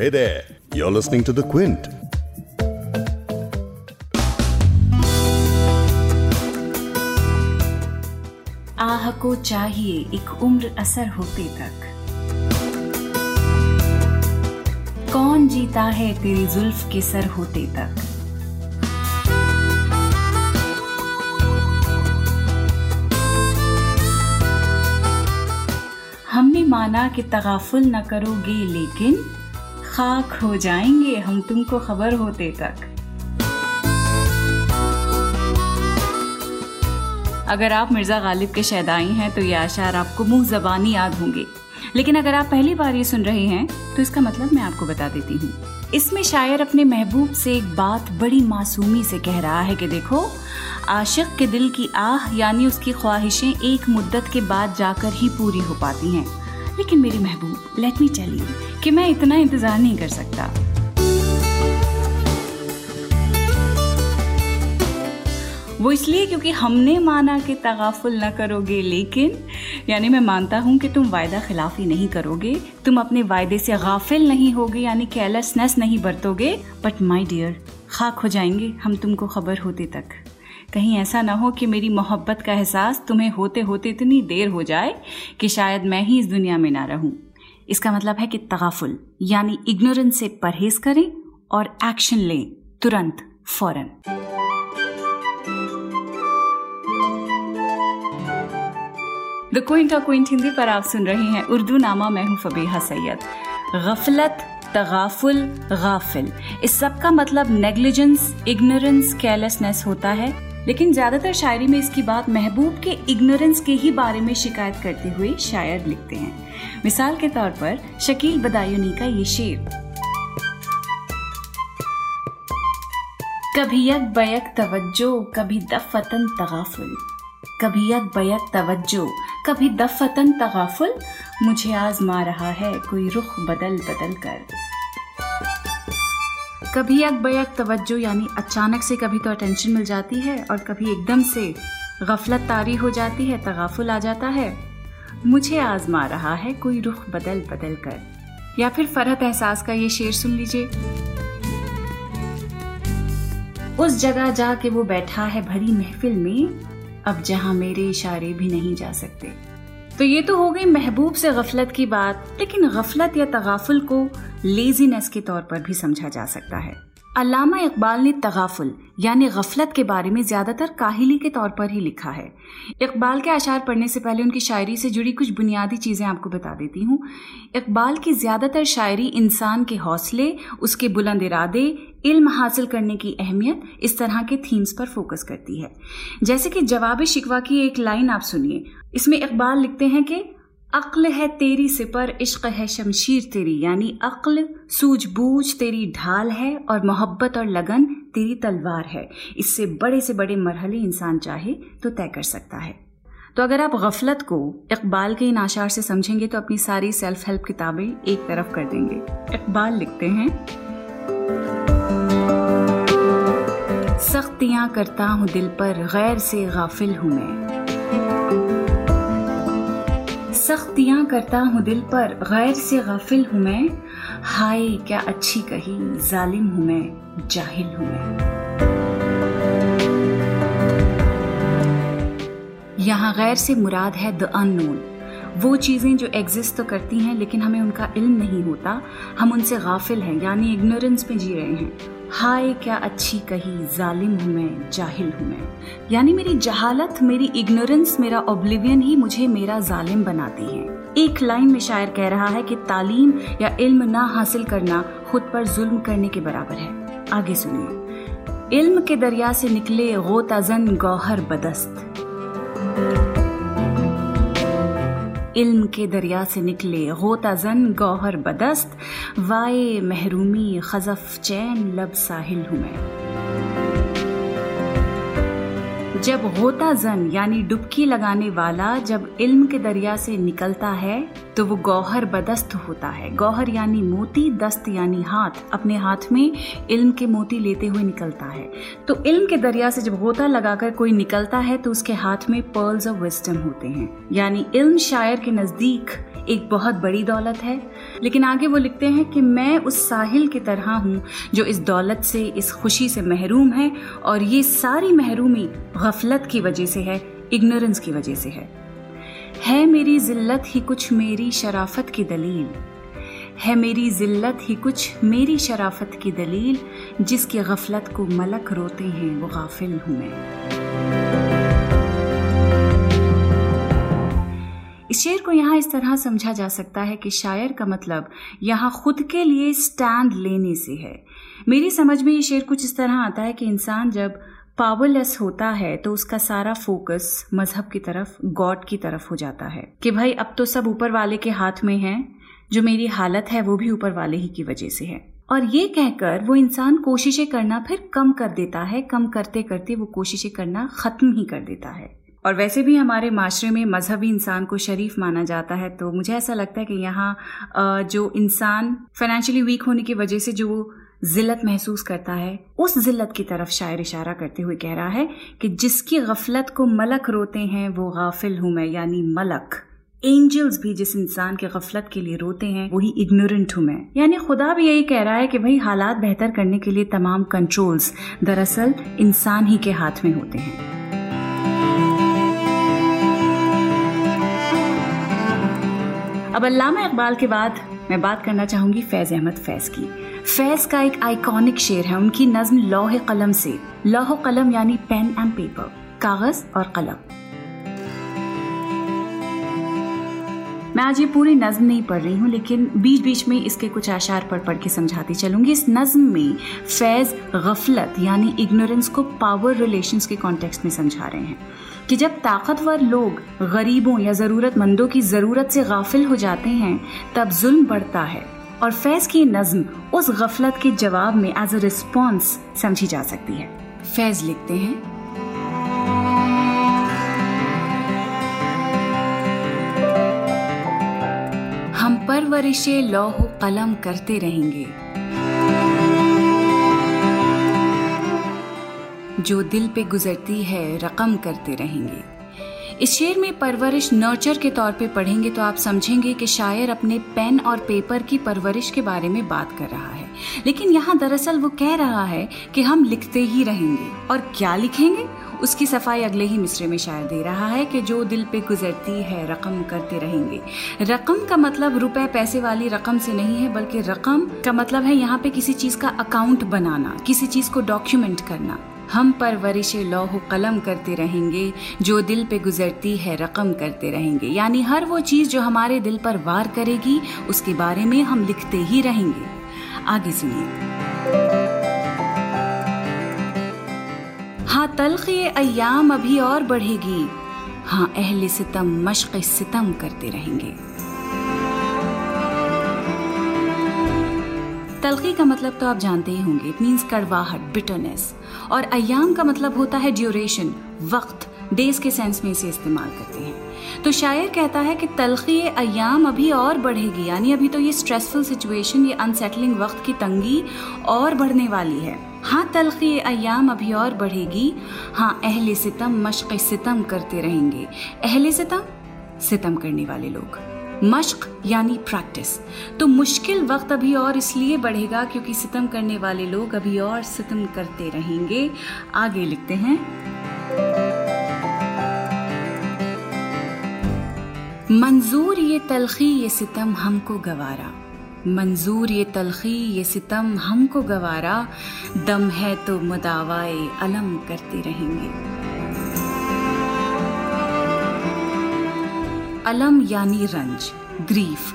Hey there, you're listening to The Quint. आह को चाहिए एक उम्र असर होते तक कौन जीता है तेरी जुल्फ के सर होते तक हमने माना कि तगाफुल न करोगे लेकिन खाक हो जाएँगे हम तुमको खबर होते तक। अगर आप मिर्ज़ा गालिब के शैदाई हैं तो ये आशार आपको मुँह जबानी याद होंगे। लेकिन अगर आप पहली बार ये सुन रहे हैं तो इसका मतलब मैं आपको बता देती हूँ। इसमें शायर अपने महबूब से एक बात बड़ी मासूमी से कह रहा है कि देखो, आशिक के दिल की आह यानी उसकी ख्वाहिशें एक मुद्दत के बाद जाकर ही पूरी हो पाती हैं। लेकिन मेरी महबूब लेट मी टेल यू कि मैं इतना इंतज़ार नहीं कर सकता। वो इसलिए क्योंकि हमने माना कि तगाफुल न करोगे, लेकिन यानी मैं मानता हूँ कि तुम वायदा खिलाफी नहीं करोगे, तुम अपने वायदे से गाफिल नहीं होगे, यानी केयरलेसनेस नहीं बरतोगे बट माई डियर खाक हो जाएँगे हम तुमको खबर होते तक। कहीं ऐसा ना हो कि मेरी मोहब्बत का एहसास तुम्हें होते होते इतनी देर हो जाए कि शायद मैं ही इस दुनिया में ना रहूँ। इसका मतलब है कि तगाफुल, यानी इग्नोरेंस से परहेज करें और एक्शन लें, तुरंत, फ़ौरन। द क्विंट और क्विंट हिंदी पर आप सुन रहे हैं उर्दू नामा मैं हूँ फबीहा सैयद। गफलत, तगाफुल, गाफिल। इस सब का मतलब नेग्लिजेंस इग्नोरेंस केयरलेसनेस होता है। लेकिन ज़्यादातर शायरी में इसकी बात महबूब के इग्नोरेंस के ही बारे में शिकायत करते हुए शायर लिखते हैं। मिसाल के तौर पर, शकील बदायूनी का ये शेर। कभी यक बयक तवज्जो, कभी दफतन तगाफुल। कभी यक बयक तवज्जो, कभी दफतन तगाफुल। मुझे आजमा रहा है, कोई रुख बदल बदल कर। कभी यक बयक तवज्जो, यानी अचानक से कभी तो अटेंशन मिल जाती है और कभी एकदम से गफलत तारी हो जाती है, तगाफुल आ जाता है। मुझे आजमा रहा है कोई रुख बदल बदल कर। या फिर फरहत एहसास का ये शेर सुन लीजिए। उस जगह जाके वो बैठा है भरी महफिल में, अब जहाँ मेरे इशारे भी नहीं जा सकते। तो ये तो हो गई महबूब से गफलत की बात, लेकिन गफलत या तगाफुल को लेजीनेस के तौर पर भी समझा जा सकता है। अलामा इकबाल ने तगाफुल, यानी गफलत के बारे में ज़्यादातर काहिली के तौर पर ही लिखा है। इकबाल के आशार पढ़ने से पहले उनकी शायरी से जुड़ी कुछ बुनियादी चीज़ें आपको बता देती हूँ। इकबाल की ज़्यादातर शायरी इंसान के हौसले, उसके बुलंद इरादे, इल्म हासिल करने की अहमियत, इस तरह के थीम्स पर फोकस करती है। जैसे कि जवाब शिकवा की एक लाइन आप सुनिए इसमें इकबाल लिखते हैं कि, अक्ल है तेरी सिपर, इश्क है शमशीर तेरी। यानी अक्ल सूझबूझ तेरी ढाल है और मोहब्बत और लगन तेरी तलवार है। इससे बड़े से बड़े मरहले इंसान चाहे तो तय कर सकता है। तो अगर आप गफलत को इकबाल के इन आशार से समझेंगे तो अपनी सारी सेल्फ हेल्प किताबें एक तरफ़ कर देंगे। इकबाल लिखते हैं, सख्तियाँ करता हूँ दिल पर, गैर से गाफिल हूँ मैं। सख्तियाँ करता हूँ दिल पर, गैर से गाफिल हूँ मैं। हाय, क्या अच्छी कही, जालिम हूँ मैं, जाहिल हूँ मैं। यहाँ गैर से मुराद है द अननोन। वो चीज़ें जो एग्जिस्ट तो करती हैं, लेकिन हमें उनका इल्म नहीं होता। हम उनसे गाफिल हैं, यानी इग्नोरेंस में जी रहे हैं। हाय, क्या अच्छी कही, जालिम हूँ मैं, जाहिल हूँ मैं। यानी मेरी जहालत, मेरी इग्नोरेंस, मेरा ओब्लिवियन ही मुझे मेरा जालिम बनाती है। एक लाइन में शायर कह रहा है कि तालीम या इल्म ना हासिल करना खुद पर जुल्म करने के बराबर है। आगे सुनिए। इल्म के दरिया से निकले गोताजन, गौहर बदस्त। इल्म के दरिया से निकले गोताजन गौहर बदस्त, वाए महरूमी खजफ चैन लब साहिल हूँ मैं जब होता जन यानी डुबकी लगाने वाला जब इल्म के दरिया से निकलता है तो वो गौहर बदस्त होता है। गौहर यानी मोती, दस्त यानी हाथ। अपने हाथ में इल्म के मोती लेते हुए निकलता है। तो इल्म के दरिया से जब होता लगाकर कोई निकलता है तो उसके हाथ में पर्ल्स ऑफ़ विस्टम होते हैं। यानी इल्म शायर के नज़दीक एक बहुत बड़ी दौलत है। लेकिन आगे वो लिखते हैं कि मैं उस साहिल की तरह हूँ, जो इस दौलत से, इस खुशी से महरूम है और ये सारी महरूमी गफलत की वजह से है इग्नोरेंस की वजह से है। है मेरी जिल्लत ही कुछ मेरी शराफत की दलील। है मेरी जिल्लत ही कुछ मेरी शराफत की दलील, जिसकी गफलत को मलक रोते हैं, वो गाफिल हूँ मैं। इस शेर को यहाँ इस तरह समझा जा सकता है कि शायर का मतलब यहाँ खुद के लिए स्टैंड लेने से है। मेरी समझ में ये शेर कुछ इस तरह आता है कि इंसान जब पावरलेस होता है तो उसका सारा फोकस मज़हब की तरफ़ गॉड की तरफ़ हो जाता है। कि भाई, अब तो सब ऊपर वाले के हाथ में है, जो मेरी हालत है, वो भी ऊपर वाले ही की वजह से है। और ये कहकर वो इंसान कोशिशें करना फिर कम कर देता है, कम करते करते वो कोशिशें करना खत्म ही कर देता है। और वैसे भी हमारे माशरे में मजहबी इंसान को शरीफ माना जाता है तो मुझे ऐसा लगता है कि यहाँ जो इंसान फाइनेंशियली वीक होने की वजह से जो जिल्लत महसूस करता है, उस जिल्लत की तरफ़ शायर इशारा करते हुए कह रहा है कि जिसकी गफलत को मलक रोते हैं, वो गाफिल हूँ मैं, यानी मलक। एंजल्स भी जिस इंसान के गफलत के लिए रोते हैं, वही इग्नोरेंट हूँ मैं। यानी खुदा भी यही कह रहा है कि भाई, हालात बेहतर करने के लिए तमाम कंट्रोल्स दरअसल इंसान ही के हाथ में होते हैं। अब अल्लामा इकबाल के बाद मैं बात करना चाहूँगी फैज अहमद फैज की। फैज का एक आइकॉनिक शेर है, उनकी नज्म लौह कलम से। लौह कलम यानी पेन एंड पेपर कागज़ और कलम। मैं आज ये पूरी नज्म नहीं पढ़ रही हूँ, लेकिन बीच बीच में इसके कुछ आशार पढ़ पढ़ के समझाती चलूँगी। इस नज्म में फैज गफलत, यानी इग्नोरेंस को पावर रिलेशंस के कॉन्टेक्स्ट में समझा रहे हैं कि जब ताकतवर लोग गरीबों या ज़रूरतमंदों की ज़रूरत से गाफिल हो जाते हैं, तब जुल्म बढ़ता है और फैज की नज्म उस गफलत के जवाब में एज अ रिस्पॉन्स समझी जा सकती है। फैज लिखते हैं परवरिश लौह कलम करते रहेंगे। जो दिल पे गुजरती है रकम करते रहेंगे। इस शेर में परवरिश नर्चर के तौर पे पढ़ेंगे तो आप समझेंगे कि शायर अपने पेन और पेपर की परवरिश के बारे में बात कर रहा है। लेकिन यहाँ दरअसल वो कह रहा है कि हम लिखते ही रहेंगे। और क्या लिखेंगे? उसकी सफ़ाई अगले ही मिसरे में शायर दे रहा है कि जो दिल पे गुजरती है, रकम करते रहेंगे। रकम का मतलब रुपए पैसे वाली रकम से नहीं है, बल्कि रकम का मतलब है यहाँ पे किसी चीज़ का अकाउंट बनाना, किसी चीज़ को डॉक्यूमेंट करना। हम परवरिश लौह कलम करते रहेंगे, जो दिल पे गुजरती है रकम करते रहेंगे। यानी हर वो चीज़ जो हमारे दिल पर वार करेगी, उसके बारे में हम लिखते ही रहेंगे। आगे सुनिए। हाँ तलखी अयाम अभी और बढ़ेगी। हाँ अहले सितम, मशक सितम करते रहेंगे। तलखी का मतलब तो आप जानते ही होंगे इट मीन्स कड़वाहट बिटरनेस और अयाम का मतलब होता है ड्यूरेशन वक्त डेज़ के सेंस में इसे इस्तेमाल करते हैं। तो शायर कहता है कि तलखी अयाम अभी और बढ़ेगी, यानी अभी तो ये स्ट्रेसफुल सिचुएशन ये अनसेटलिंग वक्त की तंगी और बढ़ने वाली है। हाँ तलखी अयाम अभी और बढ़ेगी। हाँ अहले सितम, मशक सितम करते रहेंगे। अहले सितम सितम करने वाले लोग। मश्क, यानी प्रैक्टिस तो मुश्किल वक्त अभी और इसलिए बढ़ेगा क्योंकि सितम करने वाले लोग अभी और सितम करते रहेंगे। आगे लिखते हैं। मंजूर ये तलखी, ये सितम हमको गवारा। मंजूर ये तलखी, ये सितम हमको गवारा। दम है तो मुदावाए अलम करते रहेंगे। अलम यानी रंज, ग्रीफ,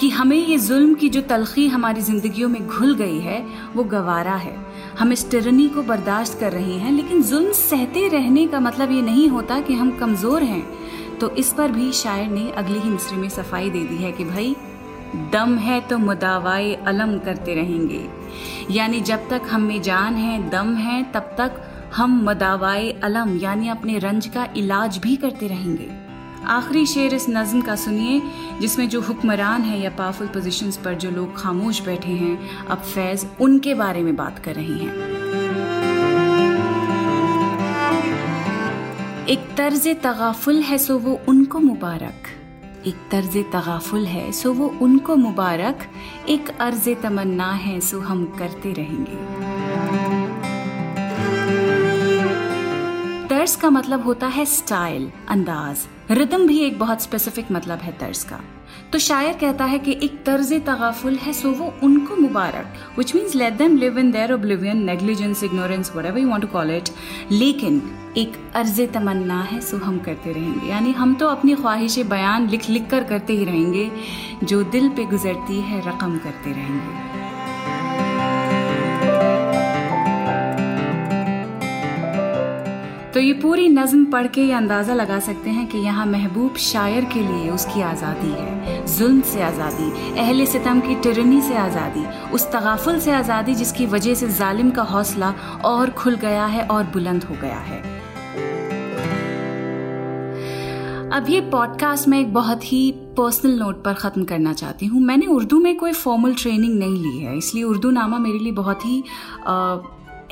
कि हमें ये जुल्म की जो तलखी हमारी जिंदगियों में घुल गई है, वो गवारा है। हम इस टिरनी को बर्दाश्त कर रहे हैं, लेकिन जुल्म सहते रहने का मतलब ये नहीं होता कि हम कमज़ोर हैं। तो इस पर भी शायर ने अगले ही मिसरे में सफ़ाई दे दी है कि भाई, दम है तो मुदावाए अलम करते रहेंगे। यानी जब तक हम में जान है, दम है, तब तक हम मदावाए अलम, यानी अपने रंज का इलाज भी करते रहेंगे। आखिरी शेर इस नज्म का सुनिए, जिसमें जो हुक्मरान है या पावरफुल पोजीशंस पर जो लोग खामोश बैठे हैं, अब फैज उनके बारे में बात कर रही हैं। एक तर्ज तगाफुल है सो वो उनको मुबारक। एक तर्ज तगाफुल है सो वो उनको मुबारक। एक अर्ज़ तमन्ना है सो हम करते रहेंगे। तर्ज का मतलब होता है स्टाइल, अंदाज। रिदम भी एक बहुत स्पेसिफिक मतलब है तर्ज का। तो शायर कहता है कि एक तर्ज तगाफुल है, सो वो उनको मुबारक। Which means let them live in their oblivion negligence ignorance whatever you want to call it लेकिन एक अर्ज़ तमन्ना है, सो हम करते रहेंगे। यानी हम तो अपनी ख्वाहिश बयान लिख लिख कर करते ही रहेंगे, जो दिल पे गुजरती है, रकम करते रहेंगे। तो ये पूरी नज्म पढ़ के ये अंदाज़ा लगा सकते हैं कि यहाँ महबूब शायर के लिए उसकी आज़ादी है जुल्म से आज़ादी अहल सितम की टिरनी से आज़ादी उस तगाफुल से आज़ादी जिसकी वजह से जालिम का हौसला और खुल गया है और बुलंद हो गया है। अब ये पॉडकास्ट मैं एक बहुत ही पर्सनल नोट पर ख़त्म करना चाहती हूँ। मैंने उर्दू में कोई फॉर्मल ट्रेनिंग नहीं ली है इसलिए उर्दू नामा मेरे लिए बहुत ही आ,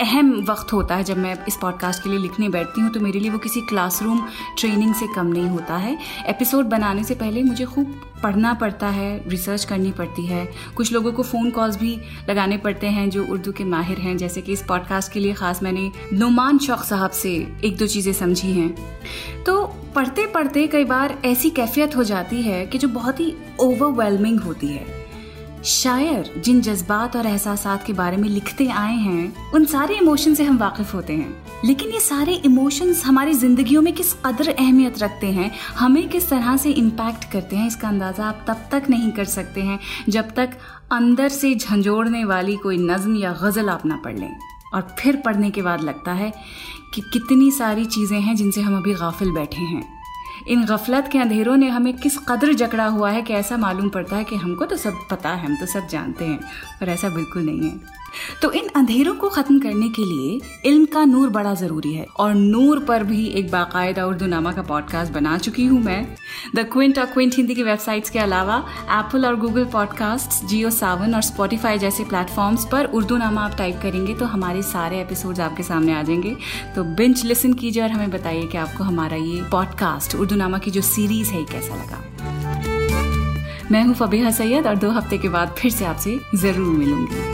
अहम वक्त होता है जब मैं इस पॉडकास्ट के लिए लिखने बैठती हूँ तो मेरे लिए वो किसी क्लासरूम ट्रेनिंग से कम नहीं होता है। एपिसोड बनाने से पहले मुझे खूब पढ़ना पड़ता है रिसर्च करनी पड़ती है। कुछ लोगों को फ़ोन कॉल्स भी लगाने पड़ते हैं जो उर्दू के माहिर हैं, जैसे कि इस पॉडकास्ट के लिए ख़ास मैंने नुमान शौक साहब से एक दो चीज़ें समझी हैं। तो पढ़ते पढ़ते कई बार ऐसी कैफियत हो जाती है कि जो बहुत ही ओवरवेलमिंग होती है। शायर जिन जज्बात और एहसास के बारे में लिखते आए हैं, उन सारे इमोशन से हम वाकिफ होते हैं। लेकिन ये सारे इमोशंस हमारी जिंदगियों में किस कदर अहमियत रखते हैं, हमें किस तरह से इम्पैक्ट करते हैं, इसका अंदाज़ा आप तब तक नहीं कर सकते हैं, जब तक अंदर से झंझोड़ने वाली कोई नज्म या गज़ल आप ना पढ़ लें। और फिर पढ़ने के बाद लगता है कि कितनी सारी चीज़ें हैं जिनसे हम अभी गाफिल बैठे हैं। इन गफलत के अंधेरों ने हमें किस कदर जकड़ा हुआ है कि ऐसा मालूम पड़ता है कि हमको तो सब पता है, हम तो सब जानते हैं, पर ऐसा बिल्कुल नहीं है। तो इन अंधेरों को ख़त्म करने के लिए इल्म का नूर बड़ा ज़रूरी है। और नूर पर भी एक बाकायदा उर्दू नामा का पॉडकास्ट बना चुकी हूँ मैं। द क्विंट और क्विंट हिंदी की वेबसाइट्स के अलावा एप्पल और गूगल पॉडकास्ट जियो सावन और स्पॉटिफाई जैसे प्लेटफॉर्म्स पर उर्दू नामा आप टाइप करेंगे तो हमारे सारे एपिसोड आपके सामने आ जाएँगे। तो बिंच लिसन कीजिए और हमें बताइए कि आपको हमारा ये पॉडकास्ट उर्दू नामा की जो सीरीज़ है कैसा लगा। मैं हूँ फबीहा सैयद और दो हफ़्ते के बाद फिर से आपसे ज़रूर मिलूँगी।